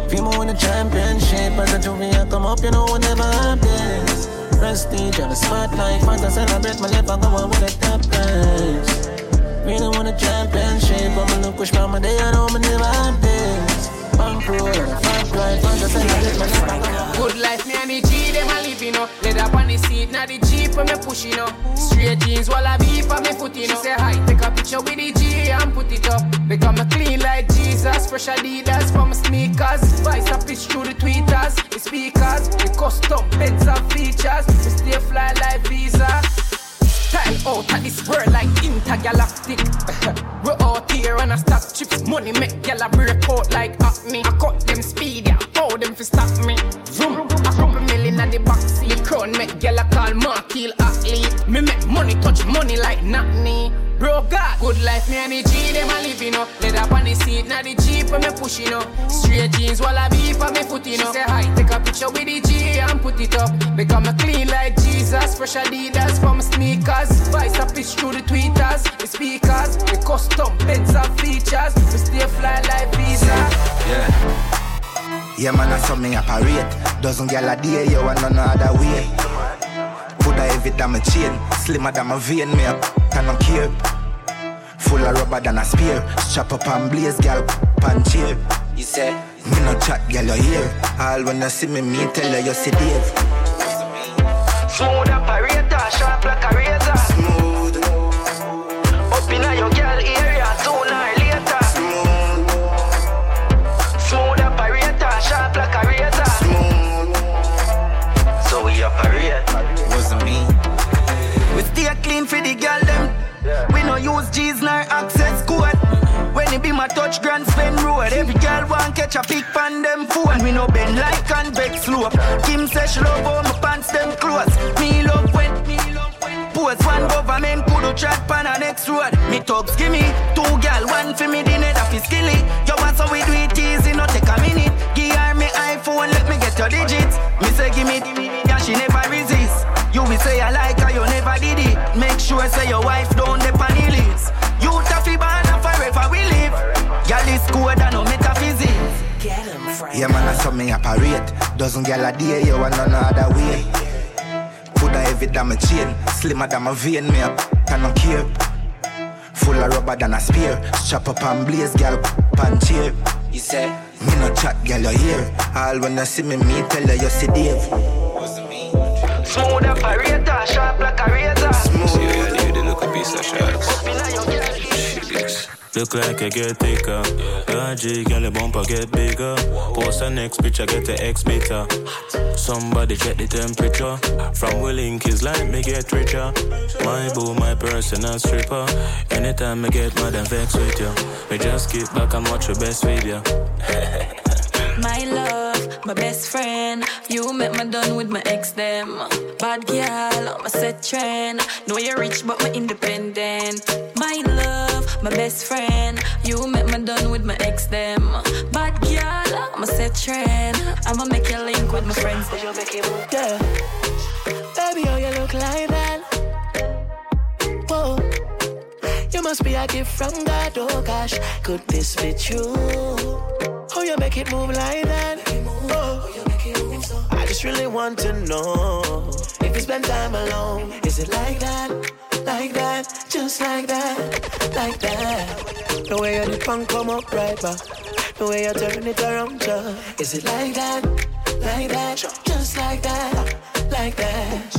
You win a championship as a junior, come up, you know we never this. Prestige on the spotlight, fun to celebrate my life, I go on with a top prize. Really want a championship, I'm gonna push by my day, I know me never have to celebrate my life, I go on. Good life, me and the G, them a living up. Leather up on the seat, now the Jeep when me pushing up. Straight jeans, while I beef on me footing up. She say hi, take a picture with the G and put it up. Become a clean like Jesus, fresh Adidas for my sneakers. Vice a pitch through the tweeters, the speakers, the custom beds and features. We stay fly like Visa. Style out of this world like intergalactic. we out here and I stack chips. Money make gyal break out like acne. I cut them speed, yeah. How them fi stop me? Vroom. A couple million at the back seat. The crown make gyal call Markil athlete. Me make money touch money like Natney. Bro, God, good life, me and the G, them a living up. Leather up on the seat, now the Jeep, and me pushing up. Straight jeans, while I beef, and me footing up. Say hi, take a picture with the G and put it up. Become a clean like Jesus, fresh Adidas for my sneakers. Vice a pitch through the tweeters, the speakers, the custom beds and features. We stay fly like Visa. Yeah. Yeah, man, I saw me operate. Dozen gal a day, yo, and none other way. Coulda heavy than my chain, slimmer than my vein, me up, and no care. Full of rubber than a spear. Strap up and blaze, gal, pan cheer. You say, me no chat, gal, you hear. All when you see me, me tell you, you see Dave. Smooth operator, sharp like a razor. Smooth. Up inna your girl area, for the girl them. We no use G's nor access code. When it be my touch grand spend road, every girl want catch a pic pan them phone. We no bend like convex slope. Kim says she love how my pants them close. Me love when me love when. Pose one government could chat pan a next road. Me thugs give me two gal, one for me the net of his skilly. You want so we do it easy, no take a minute. Give her me iPhone, let me get your digits. Me say give me, yeah she never resist. You will say I like sure say your wife don't depend on the. You taffy ban and forever we live. Girl is good and no metaphysics. Yeah, man, I saw me operate. Dozen gal a day, yo, and none other way. Coulda heavy than my chain, slimmer than my vein, me up, and no care. Full of rubber than a spear. Strap up and blaze, gal, pan cheer. You say, me no chat, gal, you hear. All when you see me, me tell you, you see Dave. Smooth operator, sharp like a razor. See, I need to look a piece of shots. Look like I get thicker. Dodgy, girl, the bumper get bigger. Post the next picture, get the X meter. Somebody check the temperature. From Willink is like me get richer. My boo, my personal stripper. Anytime I get mad and vex with you, we just kick back and watch your best video. [laughs] My love, my best friend. You met me done with my ex them. Bad girl, I'm a set trend. Know you're rich, but my independent. My love, my best friend. You met me done with my ex them. Bad girl, I'm a set trend. I'ma make you link with my friends. Make. Yeah. Baby, how you look like that? Whoa. You must be a gift from God, oh gosh. Could this be true? How you make it move like that? Oh. I just really want to know if you spend time alone. Is it like that? Like that? Just like that? Like that? The way your punk come up right back. The way you turn it around, ja. Is it like that? Like that? Just like that? like that.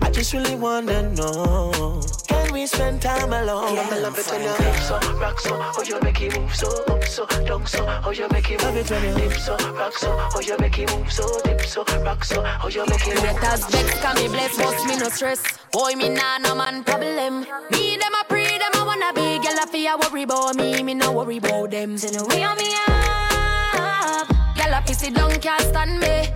I just really wanna know. Can we spend time alone? Yeah, I love it when you dip so, rock so, oh you make it move so, up so, down so, oh you make it move. Love dip so, rock so, oh you make it move so, dip so, rock so, oh you make it move. Let us vex, can me bless, but me no stress. Boy, me nah no man problem. Me them a pre, them a wanna be, girl I fear worry about me, me no worry about them. Say no way on me up, girl I piss it down, can't stand me.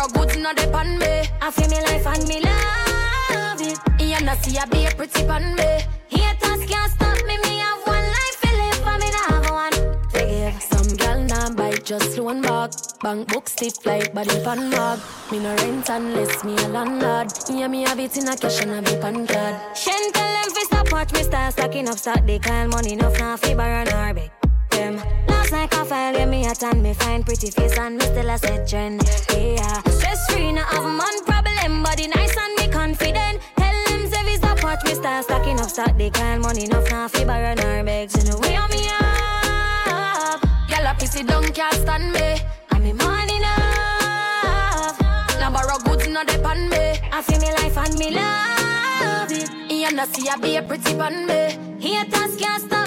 Now borrow goods, no depend me. I feel me life and me love it. You know see I be a pretty pan me. Haters can't stop me, me have one life to live, and me nah have one. Forgive some girl nah bite, just loan back. Bank book stiff like body pan mug. Me no rent unless me a landlord. Yeah, me have it in a cash and a be pan card. Shen tell them fi stop watch me start stacking up stock. They call money enough now fi borrow beg them. Last night I file yeah, me a tan, me find pretty face and me still a set trend. Yeah, stress free, no have man problem, body nice and me confident. Tell them vi stop watch me start stacking up stock. They call money enough now fi borrow nor beg. So no way on me up. Girl a pissy down can't stand me. And me money enough. Now borrow goods no depend me. I feel me life and me love it. You know see I be a pretty pan me. Haters can't stop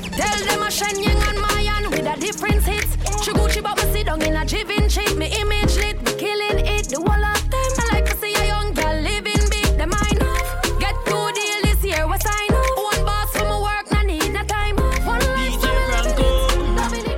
Tell them I a Shenyang and Mayan with a different hit. hits. Chiguchi but me sit down in a jivin shape. Me image lit, we killing it. The whole of them I like to see a young girl living big. Them I know. Get two deal this year, what I know. One boss for my work, no need no time off. One life for me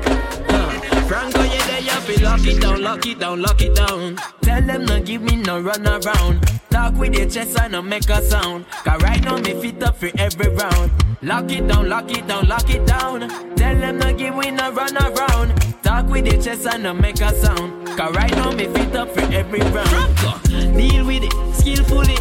uh, Franco, yeah, they have to lock it down, lock it down, lock it down. Tell them no give me no run around. Talk with your chest and no make a sound. Cause right now me fit up for every round. Lock it down, lock it down, lock it down. Tell them no give me no run around. Talk with your chest and no make a sound. Cause right now me fit up for every round. Deal with it, skillfully.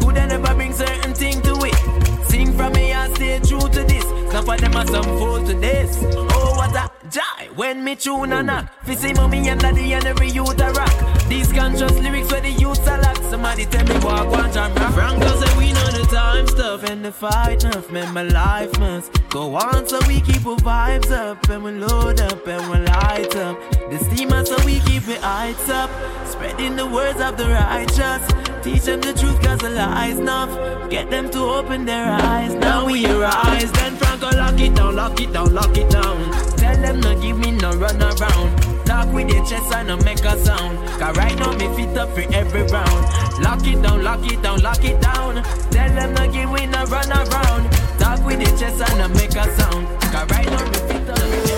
Could I never bring certain thing to it? Sing from me and stay true to this. Some of them are some fool to this. Oh, what a joy when me tune a knock. Fi see mommy and daddy and every youth a rock. These conscious lyrics where the youths a lock. Somebody tell me walk one jam rock. Franco say we know the time stuff and the fight enough. Man, my life must go on so we keep our vibes up and we load up and we light up. The steamer so we keep it heights up. Spreading the words of the righteous. Teach them the truth cause the lies enough. Get them to open their eyes. Now we arise. Then Franco lock it down, lock it down, lock it down. Them no give me no run around. Talk with your chest and no make a sound. Cause right now me fit up for every round. Lock it down, lock it down, lock it down. Tell them no give me no run around. Talk with your chest and no make a sound. Cause right now me fit up for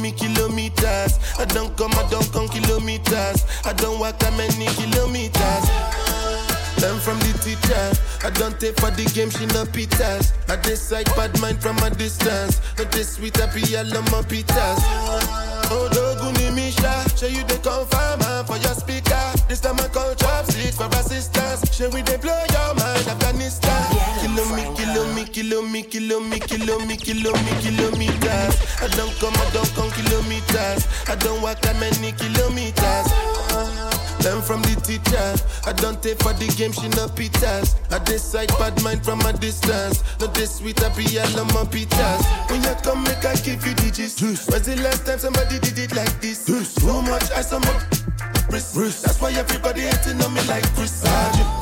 me, kilometers. I don't come, I don't come kilometers. I don't walk that many kilometers. Learn from the teacher. I don't take for the game, she no pitas. I decide bad mind from a distance. Not this sweet, I be all on my pitas. Oh, Doguni Misha, show you the confirm for your speaker. This time I call chopstick for assistance. Show we they blow your mind, Afghanistan. Kilo me, kilo me, kilo me, kilo me, kilo me, kilo me, kilometers. I don't come, I don't come kilometers. I don't walk that many kilometers. Learn from the teacher. I don't take for the game, she no pitas. I decide bad mind from a distance. Not this sweet, I be all on my pitas. When you come, make I give you digits. When's the last time somebody did it like this? Too much on my wrist. That's why everybody hating on me like Chris. Ah,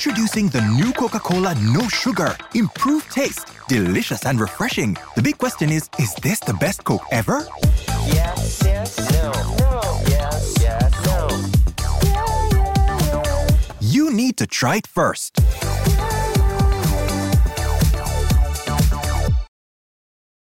Introducing the new Coca Cola No Sugar. Improved taste, delicious and refreshing. The big question is is this the best Coke ever? Yes, yes, no, no, yes, yes, no. You need to try it first.